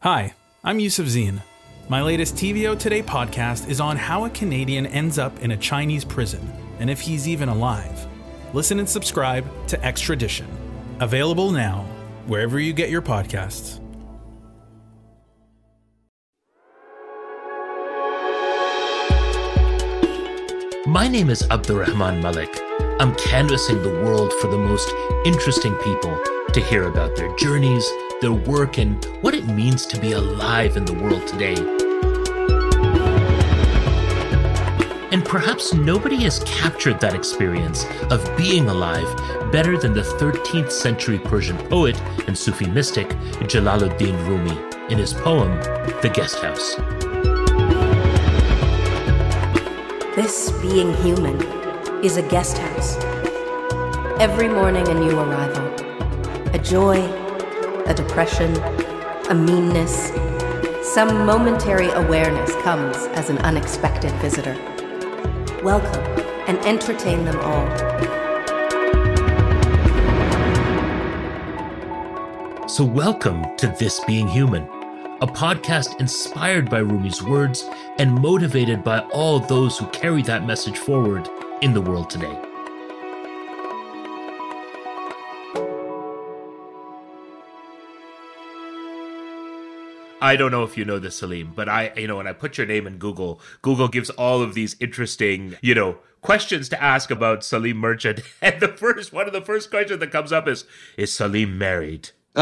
Hi, I'm Yusuf Zine. My latest TVO Today podcast is on how a Canadian ends up in a Chinese prison and if he's even alive. Listen and subscribe to Extradition. Available now, wherever you get your podcasts. My name is Abdurrahman Malik. I'm canvassing the world for the most interesting people to hear about their journeys, their work, and what it means to be alive in the world today. And perhaps nobody has captured that experience of being alive better than the 13th century Persian poet and Sufi mystic Jalaluddin Rumi in his poem, The Guest House. This being human is a guest house. Every morning, a new arrival. A joy, a depression, a meanness. Some momentary awareness comes as an unexpected visitor. Welcome and entertain them all. So, welcome to This Being Human, a podcast inspired by Rumi's words and motivated by all those who carry that message forward in the world today. I don't know if you know this, Salim, but I, you know, when I put your name in Google, Google gives all of these interesting, you know, questions to ask about Salim Merchant. And the first, one of the first questions that comes up is, is Salim married?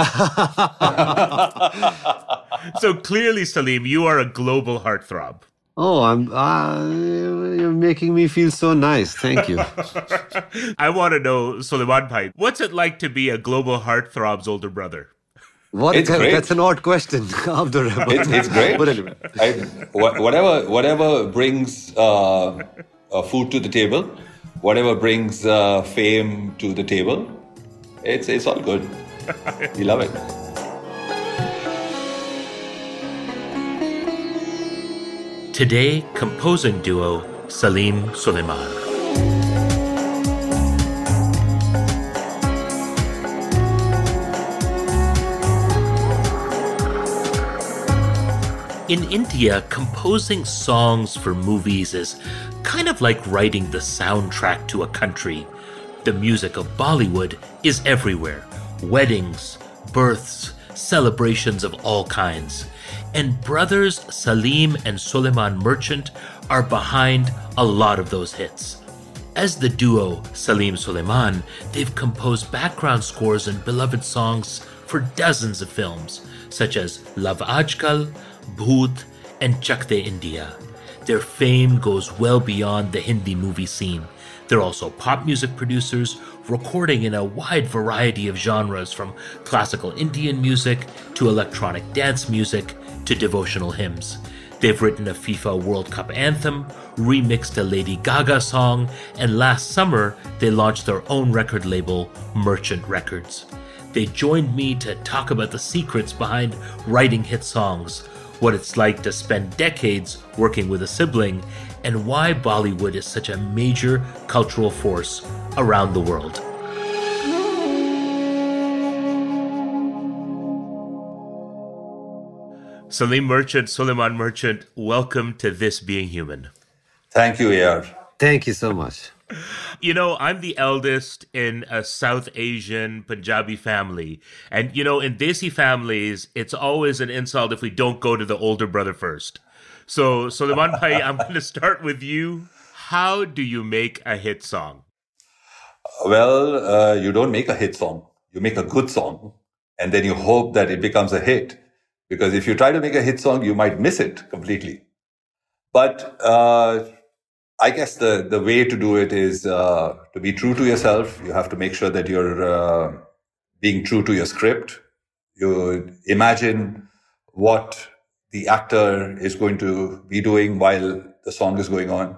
so clearly, Salim, you are a global heartthrob. Oh, I'm. Uh, you're making me feel so nice. Thank you. I want to know, Suleiman Bhai, what's it like to be a global heartthrob's older brother? What? It's great. That's an odd question, Abdul It's, it's great. But anyway. I, whatever, whatever brings uh, uh, food to the table, whatever brings uh, fame to the table, it's it's all good. we love it. Today, composing duo Salim Suleiman. In India, composing songs for movies is kind of like writing the soundtrack to a country. The music of Bollywood is everywhere weddings, births, celebrations of all kinds. And brothers Salim and Suleiman Merchant are behind a lot of those hits. As the duo Salim Suleiman, they've composed background scores and beloved songs for dozens of films, such as Love Aaj Kal, Bhoot, and Chak De India. Their fame goes well beyond the Hindi movie scene. They're also pop music producers, recording in a wide variety of genres from classical Indian music to electronic dance music to devotional hymns. They've written a FIFA World Cup anthem, remixed a Lady Gaga song, and last summer they launched their own record label, Merchant Records. They joined me to talk about the secrets behind writing hit songs, what it's like to spend decades working with a sibling, and why Bollywood is such a major cultural force around the world. Salim Merchant, Suleiman Merchant, welcome to This Being Human. Thank you, AR. Thank you so much. You know, I'm the eldest in a South Asian Punjabi family. And, you know, in Desi families, it's always an insult if we don't go to the older brother first. So, so Suleiman Bhai, I'm going to start with you. How do you make a hit song? Well, uh, you don't make a hit song. You make a good song, and then you hope that it becomes a hit. Because if you try to make a hit song, you might miss it completely. But uh, I guess the, the way to do it is uh, to be true to yourself. You have to make sure that you're uh, being true to your script. You imagine what the actor is going to be doing while the song is going on.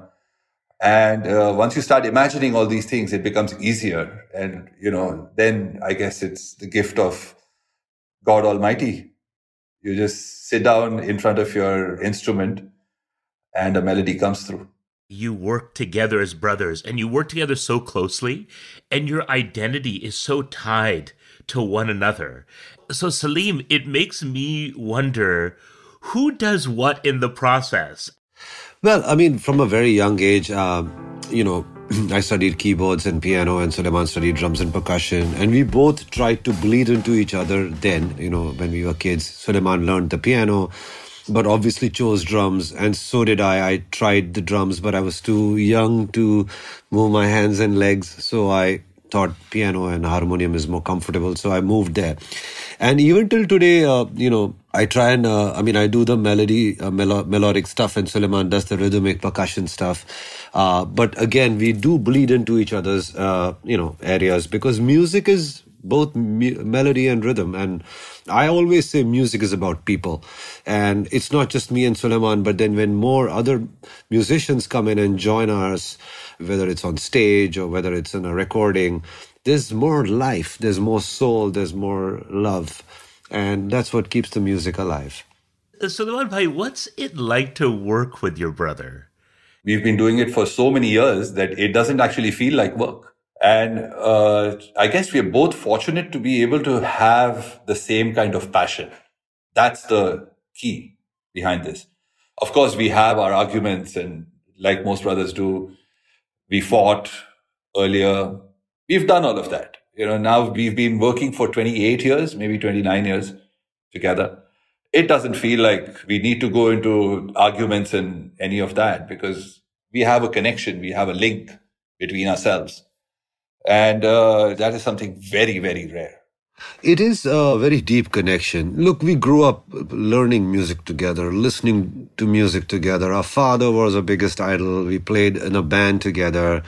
And uh, once you start imagining all these things, it becomes easier. And, you know, then I guess it's the gift of God Almighty. You just sit down in front of your instrument and a melody comes through you work together as brothers and you work together so closely and your identity is so tied to one another. So, Salim, it makes me wonder who does what in the process? Well, I mean, from a very young age, um, you know, I studied keyboards and piano, and Suleiman studied drums and percussion. And we both tried to bleed into each other then, you know, when we were kids. Suleiman learned the piano, but obviously chose drums, and so did I. I tried the drums, but I was too young to move my hands and legs, so I thought piano and harmonium is more comfortable, so I moved there. And even till today, uh, you know, I try and, uh, I mean, I do the melody, uh, melo- melodic stuff, and Suleiman does the rhythmic percussion stuff. Uh, but again, we do bleed into each other's, uh, you know, areas because music is both mu- melody and rhythm. And I always say music is about people. And it's not just me and Suleiman, but then when more other musicians come in and join us, whether it's on stage or whether it's in a recording, there's more life, there's more soul, there's more love. And that's what keeps the music alive. Uh, Suleiman Bhai, what's it like to work with your brother? we've been doing it for so many years that it doesn't actually feel like work. And uh, I guess we're both fortunate to be able to have the same kind of passion. That's the key behind this. Of course, we have our arguments, and like most brothers do, we fought earlier. We've done all of that. You know, now we've been working for 28 years, maybe 29 years together it doesn't feel like we need to go into arguments and any of that because we have a connection, we have a link between ourselves. And uh, that is something very, very rare. It is a very deep connection. Look, we grew up learning music together, listening to music together. Our father was our biggest idol. We played in a band together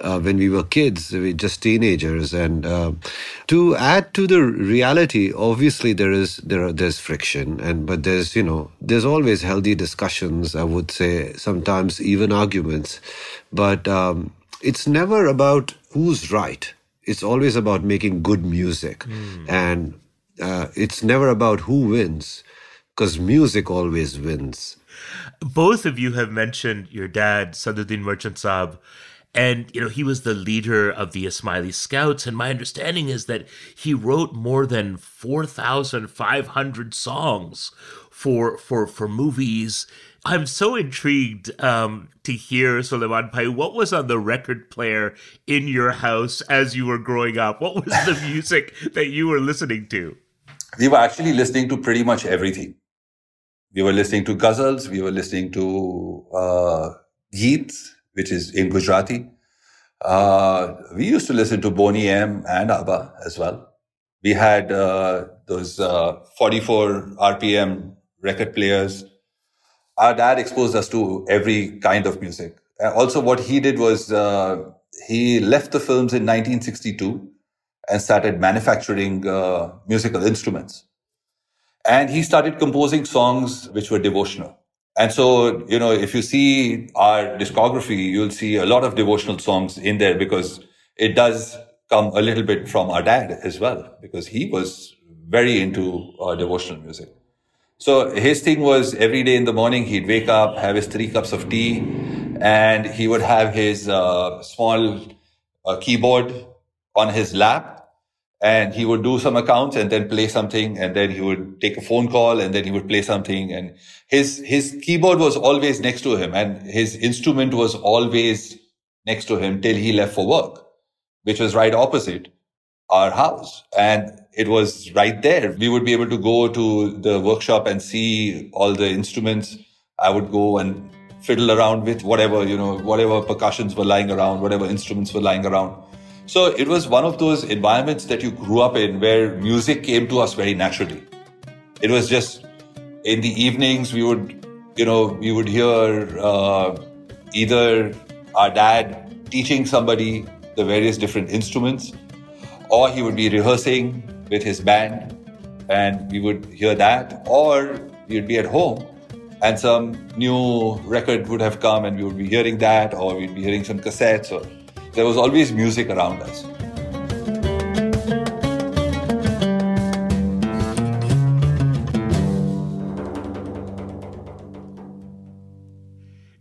uh, when we were kids, we were just teenagers. And uh, to add to the reality, obviously there is there are, there's friction, and but there's you know there's always healthy discussions. I would say sometimes even arguments, but um, it's never about who's right. It's always about making good music, mm. and uh, it's never about who wins, because music always wins. Both of you have mentioned your dad, Sadruddin Merchant Saab and, you know, he was the leader of the Ismaili Scouts. And my understanding is that he wrote more than 4,500 songs for, for, for movies. I'm so intrigued um, to hear, Suleiman Bhai, what was on the record player in your house as you were growing up? What was the music that you were listening to? We were actually listening to pretty much everything. We were listening to ghazals, we were listening to uh, geets, which is in Gujarati. Uh, we used to listen to Boney M and ABBA as well. We had uh, those uh, 44 RPM record players. Our dad exposed us to every kind of music. Also, what he did was uh, he left the films in 1962 and started manufacturing uh, musical instruments. And he started composing songs which were devotional. And so, you know, if you see our discography, you'll see a lot of devotional songs in there because it does come a little bit from our dad as well, because he was very into uh, devotional music. So his thing was every day in the morning, he'd wake up, have his three cups of tea, and he would have his uh, small uh, keyboard on his lap and he would do some accounts and then play something and then he would take a phone call and then he would play something and his his keyboard was always next to him and his instrument was always next to him till he left for work which was right opposite our house. And it was right there. We would be able to go to the workshop and see all the instruments. I would go and fiddle around with whatever you know whatever percussions were lying around whatever instruments were lying around. So it was one of those environments that you grew up in where music came to us very naturally. It was just in the evenings we would, you know, we would hear uh, either our dad teaching somebody the various different instruments, or he would be rehearsing with his band, and we would hear that, or we would be at home and some new record would have come and we would be hearing that, or we'd be hearing some cassettes or there was always music around us.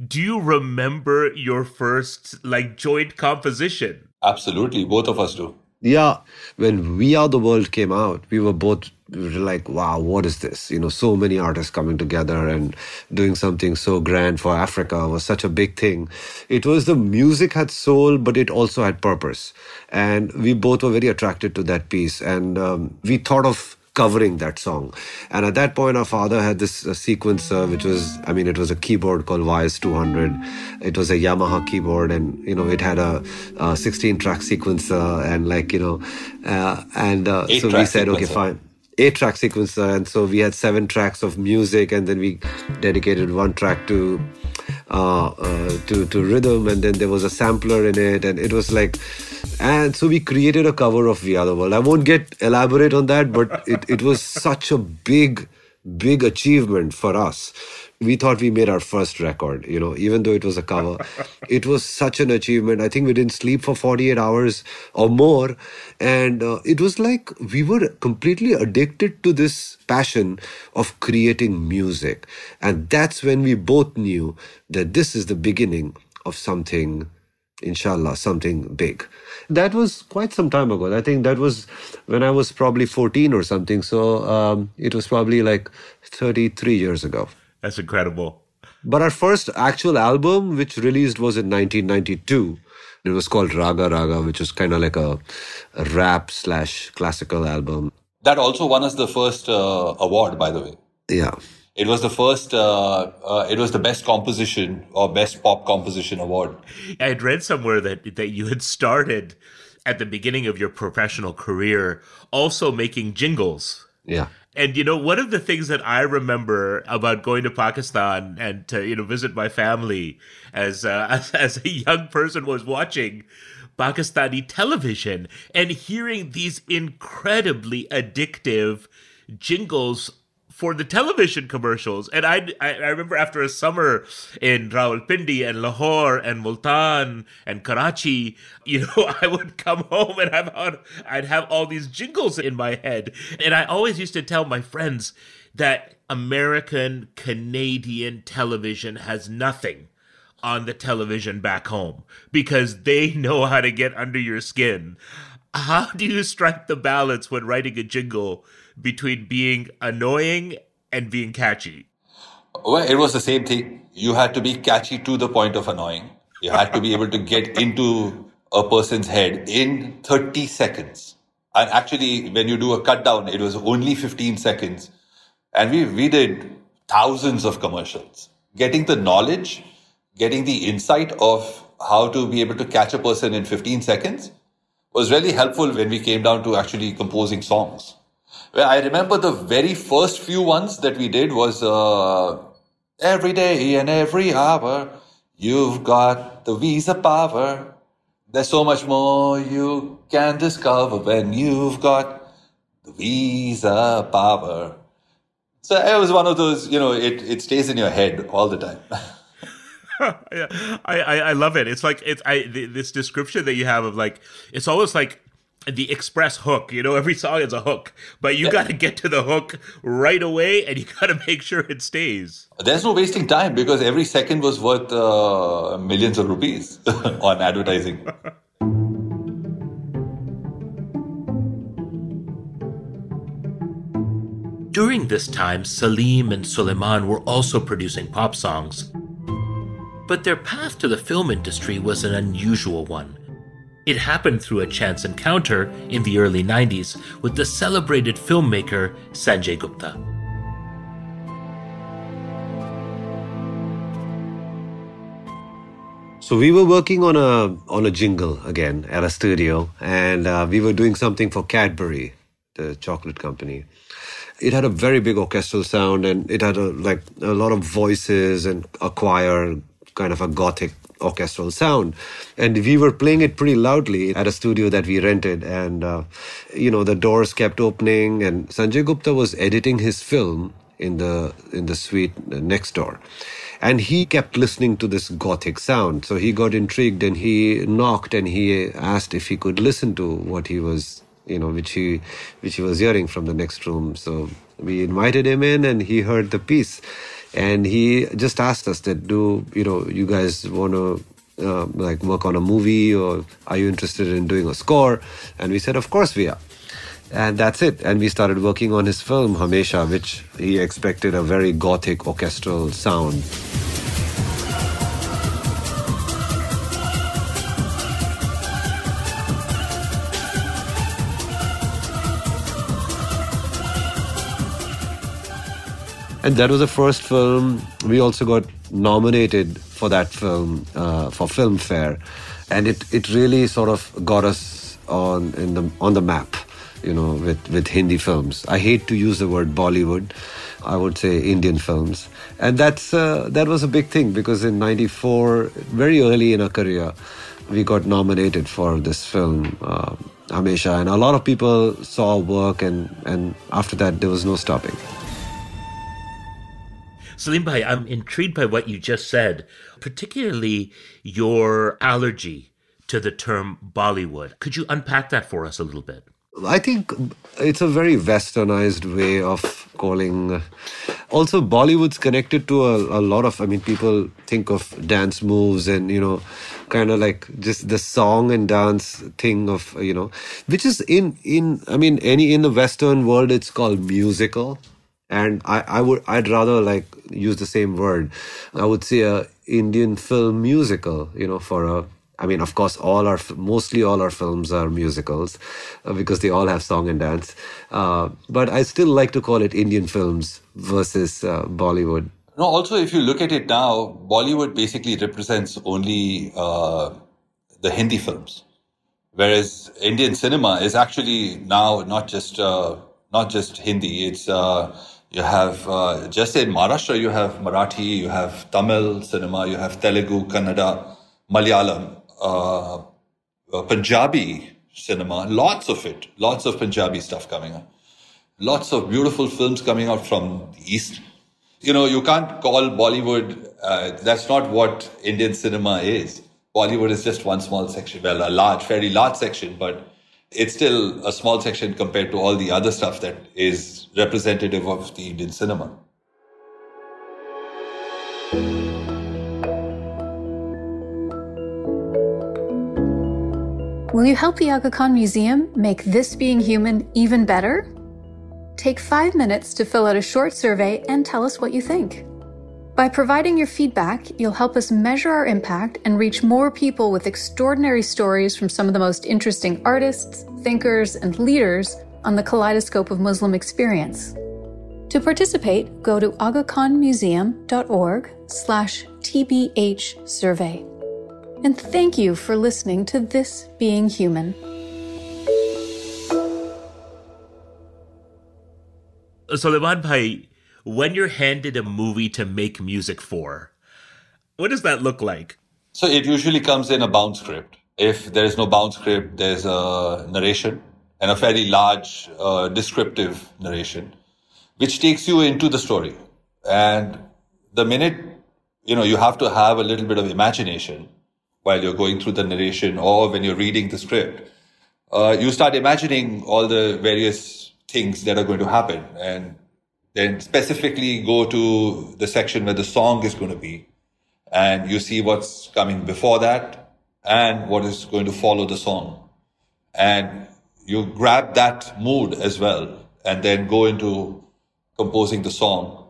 Do you remember your first like joint composition? Absolutely, both of us do. Yeah, when We Are the World came out, we were both like, wow, what is this? You know, so many artists coming together and doing something so grand for Africa was such a big thing. It was the music had soul, but it also had purpose. And we both were very attracted to that piece. And um, we thought of covering that song. And at that point, our father had this uh, sequencer, which was, I mean, it was a keyboard called YS200. It was a Yamaha keyboard, and you know, it had a, a 16-track sequencer, and like you know, uh, and uh, so we said, sequencer. okay, fine eight track sequencer and so we had seven tracks of music and then we dedicated one track to uh, uh, to to rhythm and then there was a sampler in it and it was like and so we created a cover of We Are the World. I won't get elaborate on that, but it, it was such a big, big achievement for us. We thought we made our first record you know even though it was a cover. It was such an achievement. I think we didn't sleep for 48 hours or more. And uh, it was like we were completely addicted to this passion of creating music. And that's when we both knew that this is the beginning of something inshallah something big that was quite some time ago i think that was when i was probably 14 or something so um, it was probably like 33 years ago that's incredible. But our first actual album, which released, was in 1992. It was called Raga Raga, which was kind of like a, a rap slash classical album. That also won us the first uh, award, by the way. Yeah. It was the first, uh, uh, it was the best composition or best pop composition award. I had read somewhere that, that you had started at the beginning of your professional career also making jingles. Yeah. And you know, one of the things that I remember about going to Pakistan and to you know visit my family as uh, as, as a young person was watching Pakistani television and hearing these incredibly addictive jingles for the television commercials. And I, I, I remember after a summer in Rawalpindi and Lahore and Multan and Karachi, you know, I would come home and have I'd have all these jingles in my head. And I always used to tell my friends that American Canadian television has nothing on the television back home because they know how to get under your skin. How do you strike the balance when writing a jingle between being annoying and being catchy? Well, it was the same thing. You had to be catchy to the point of annoying. You had to be able to get into a person's head in 30 seconds. And actually, when you do a cut down, it was only 15 seconds. And we, we did thousands of commercials. Getting the knowledge, getting the insight of how to be able to catch a person in 15 seconds was really helpful when we came down to actually composing songs. I remember the very first few ones that we did was uh, every day and every hour, you've got the visa power. There's so much more you can discover when you've got the visa power. So it was one of those, you know, it, it stays in your head all the time. I, I I love it. It's like it's I this description that you have of like it's almost like the express hook. You know, every song is a hook, but you got to get to the hook right away, and you got to make sure it stays. There's no wasting time because every second was worth uh, millions of rupees on advertising. During this time, Salim and Suleiman were also producing pop songs. But their path to the film industry was an unusual one. It happened through a chance encounter in the early 90s with the celebrated filmmaker Sanjay Gupta. So we were working on a on a jingle again at a studio, and uh, we were doing something for Cadbury, the chocolate company. It had a very big orchestral sound, and it had a, like a lot of voices and a choir, kind of a gothic orchestral sound. And we were playing it pretty loudly at a studio that we rented. And, uh, you know, the doors kept opening and Sanjay Gupta was editing his film in the, in the suite next door. And he kept listening to this gothic sound. So he got intrigued and he knocked and he asked if he could listen to what he was you know which he which he was hearing from the next room so we invited him in and he heard the piece and he just asked us that do you know you guys want to uh, like work on a movie or are you interested in doing a score? And we said, of course we are. And that's it. And we started working on his film, Hamesha, which he expected a very gothic orchestral sound. And that was the first film. We also got nominated for that film uh, for Filmfare, and it, it really sort of got us on in the on the map, you know, with with Hindi films. I hate to use the word Bollywood. I would say Indian films, and that's uh, that was a big thing because in '94, very early in our career, we got nominated for this film. Uh, Hamesha, and a lot of people saw work, and, and after that, there was no stopping. Salim Bhai, I'm intrigued by what you just said, particularly your allergy to the term Bollywood. Could you unpack that for us a little bit? I think it's a very westernized way of calling. Also, Bollywood's connected to a, a lot of. I mean, people think of dance moves and you know, kind of like just the song and dance thing of you know, which is in in. I mean, any in the Western world, it's called musical and I, I would I'd rather like use the same word. I would say a Indian film musical, you know, for a I mean, of course, all our mostly all our films are musicals uh, because they all have song and dance. Uh, but I still like to call it Indian films versus uh, Bollywood. No, also if you look at it now, Bollywood basically represents only uh, the Hindi films, whereas Indian cinema is actually now not just uh, not just Hindi. It's you have uh, just in Maharashtra, you have Marathi, you have Tamil cinema, you have Telugu, Kannada, Malayalam, uh, uh, Punjabi cinema, lots of it, lots of Punjabi stuff coming up, lots of beautiful films coming out from the East. You know, you can't call Bollywood, uh, that's not what Indian cinema is. Bollywood is just one small section, well, a large, very large section, but it's still a small section compared to all the other stuff that is representative of the Indian cinema. Will you help the Aga Khan Museum make This Being Human even better? Take five minutes to fill out a short survey and tell us what you think. By providing your feedback, you'll help us measure our impact and reach more people with extraordinary stories from some of the most interesting artists, thinkers, and leaders on the kaleidoscope of Muslim experience. To participate, go to agakhanmuseum.org slash tbh survey. And thank you for listening to This Being Human. Sulaiman Bhai, when you're handed a movie to make music for, what does that look like? So it usually comes in a bound script. If there is no bound script, there's a narration and a fairly large uh, descriptive narration, which takes you into the story. And the minute, you know, you have to have a little bit of imagination while you're going through the narration or when you're reading the script, uh, you start imagining all the various things that are going to happen. And then specifically go to the section where the song is going to be and you see what's coming before that and what is going to follow the song. And you grab that mood as well and then go into composing the song.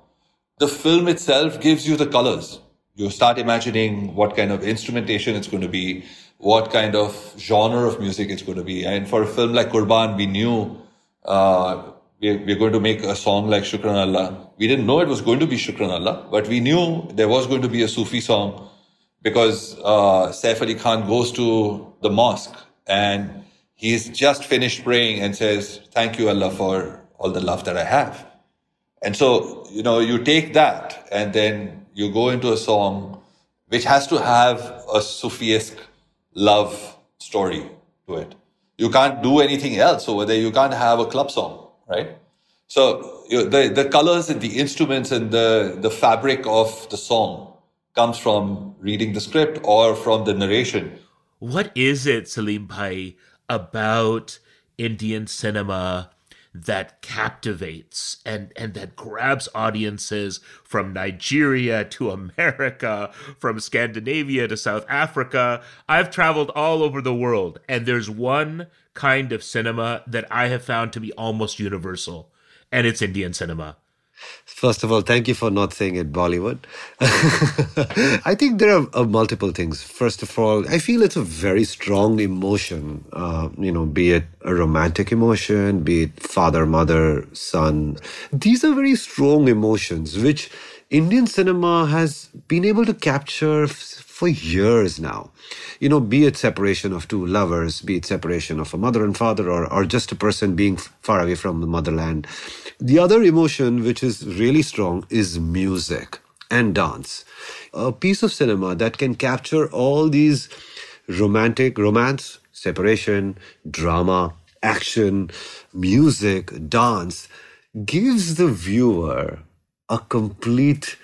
The film itself gives you the colors. You start imagining what kind of instrumentation it's going to be what kind of genre of music it's going to be. And for a film like Qurban we knew uh, we're, we're going to make a song like Shukran Allah. We didn't know it was going to be Shukran Allah, but we knew there was going to be a Sufi song because uh, Saif Ali Khan goes to the mosque and he's just finished praying and says, Thank you, Allah, for all the love that I have. And so, you know, you take that and then you go into a song which has to have a Sufi-esque love story to it. You can't do anything else over there. You can't have a club song right? So you know, the the colors and the instruments and the the fabric of the song comes from reading the script or from the narration. What is it, Salim Bhai, about Indian cinema that captivates and and that grabs audiences from Nigeria to America, from Scandinavia to South Africa. I've traveled all over the world and there's one kind of cinema that I have found to be almost universal and it's Indian cinema. First of all, thank you for not saying it Bollywood. I think there are uh, multiple things. First of all, I feel it's a very strong emotion, uh, you know, be it a romantic emotion, be it father, mother, son. These are very strong emotions, which Indian cinema has been able to capture for years now. You know, be it separation of two lovers, be it separation of a mother and father, or, or just a person being far away from the motherland. The other emotion, which is really strong, is music and dance. A piece of cinema that can capture all these romantic, romance, separation, drama, action, music, dance, gives the viewer a complete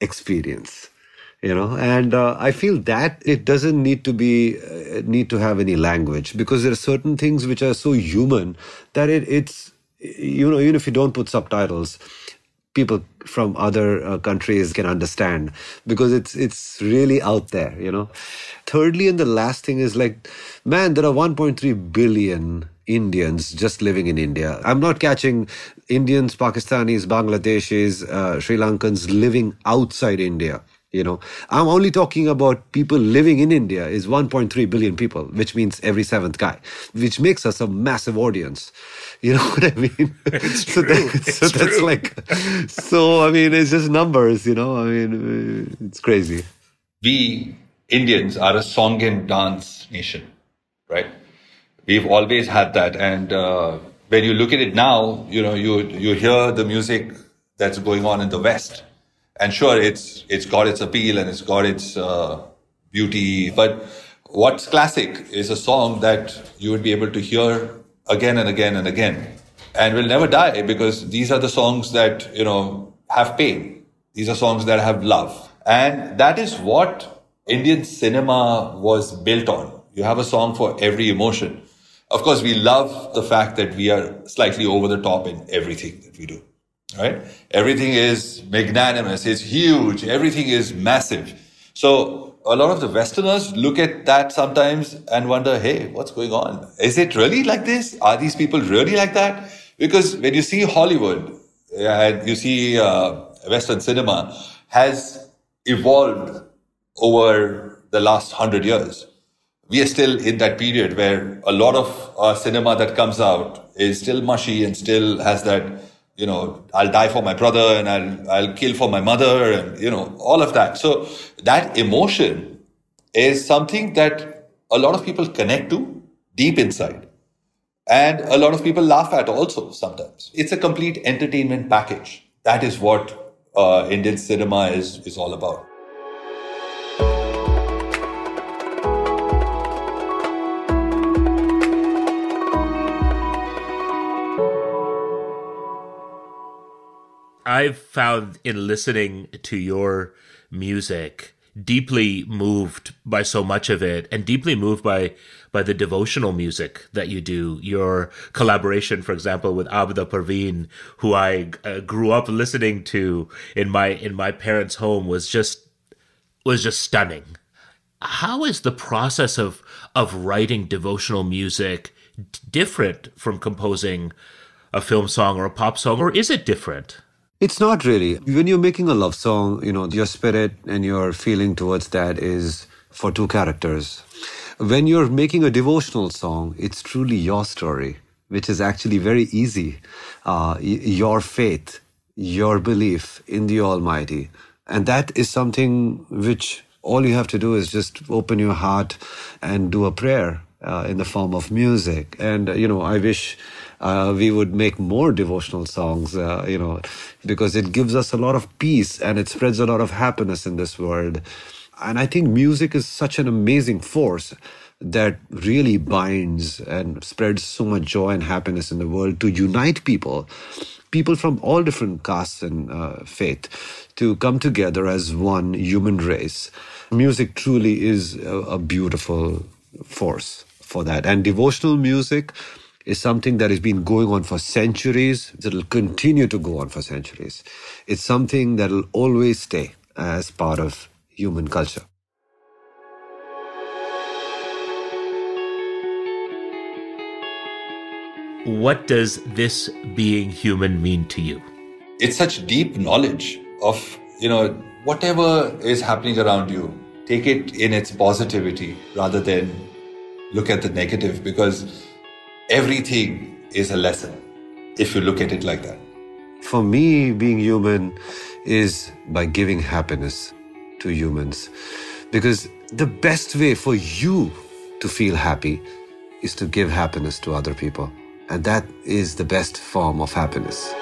experience you know and uh, i feel that it doesn't need to be uh, need to have any language because there are certain things which are so human that it, it's you know, even if you don't put subtitles, people from other uh, countries can understand because it's it's really out there, you know. Thirdly, and the last thing is like, man, there are 1.3 billion Indians just living in India. I'm not catching Indians, Pakistanis, Bangladeshis, uh, Sri Lankans living outside India. You know, I'm only talking about people living in India is 1.3 billion people, which means every seventh guy, which makes us a massive audience. You know what I mean? It's so true. That, so It's that's like, so I mean, it's just numbers. You know, I mean, uh, it's crazy. we Indians are a song and dance nation, right? We've always had that, and uh, when you look at it now, you know you you hear the music that's going on in the West, and sure, it's it's got its appeal and it's got its uh, beauty, but what's classic is a song that you would be able to hear again and again and again, and will never die because these are the songs that you know have pain. These are songs that have love, and that is what Indian cinema was built on. You have a song for every emotion. Of course, we love the fact that we are slightly over the top in everything that we do. Right? Everything is magnanimous, it's huge, everything is massive. So a lot of the Westerners look at that sometimes and wonder, hey, what's going on? Is it really like this? Are these people really like that? Because when you see Hollywood and you see uh, Western cinema has evolved over the last hundred years. We are still in that period where a lot of cinema that comes out is still mushy and still has that, you know, I'll die for my brother and I'll, I'll kill for my mother and, you know, all of that. So that emotion is something that a lot of people connect to deep inside. And a lot of people laugh at also sometimes. It's a complete entertainment package. That is what uh, Indian cinema is, is all about. I've found in listening to your music deeply moved by so much of it and deeply moved by by the devotional music that you do. Your collaboration for example with Abida Parveen who I uh, grew up listening to in my in my parents home was just was just stunning. How is the process of of writing devotional music different from composing a film song or a pop song or is it different It's not really. When you're making a love song, you know, your spirit and your feeling towards that is for two characters. When you're making a devotional song, it's truly your story, which is actually very easy. Uh, your faith, your belief in the Almighty. And that is something which all you have to do is just open your heart and do a prayer uh, in the form of music. And, uh, you know, I wish uh, we would make more devotional songs, uh, you know, because it gives us a lot of peace and it spreads a lot of happiness in this world. And I think music is such an amazing force that really binds and spreads so much joy and happiness in the world to unite people, people from all different castes and uh, faith, to come together as one human race. Music truly is a, a beautiful force for that. And devotional music is something that has been going on for centuries. It'll continue to go on for centuries. It's something that will always stay as part of human culture. What does this being human mean to you? It's such deep knowledge of, you know, whatever is happening around you, take it in its positivity rather than look at the negative because everything is a lesson if you look at it like that. For me, being human is by giving happiness to humans. Because the best way for you to feel happy is to give happiness to other people. And that is the best form of happiness.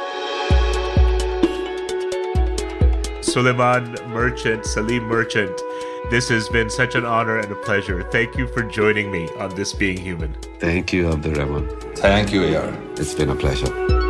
Suleiman Merchant, Salim Merchant, this has been such an honor and a pleasure. Thank you for joining me on This Being Human. Thank you, Abdur Rahman. Thank you, AR. It's been a pleasure.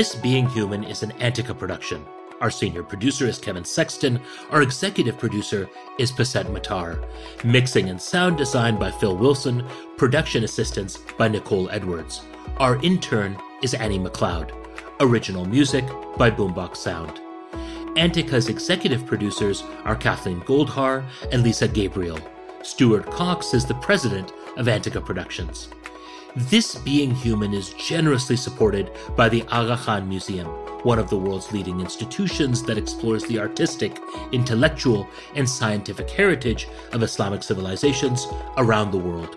This Being Human is an Antica production. Our senior producer is Kevin Sexton. Our executive producer is Paset Matar. Mixing and sound design by Phil Wilson. Production assistance by Nicole Edwards. Our intern is Annie McLeod. Original music by Boombox Sound. Antica's executive producers are Kathleen Goldhar and Lisa Gabriel. Stuart Cox is the president of Antica Productions. This Being Human is generously supported by the Aga Khan Museum, one of the world's leading institutions that explores the artistic, intellectual, and scientific heritage of Islamic civilizations around the world.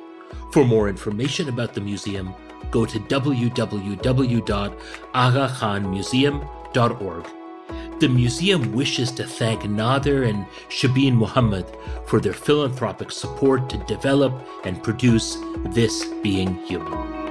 For more information about the museum, go to www.agakhanmuseum.org. The museum wishes to thank Nader and Shabin Muhammad for their philanthropic support to develop and produce This Being Human.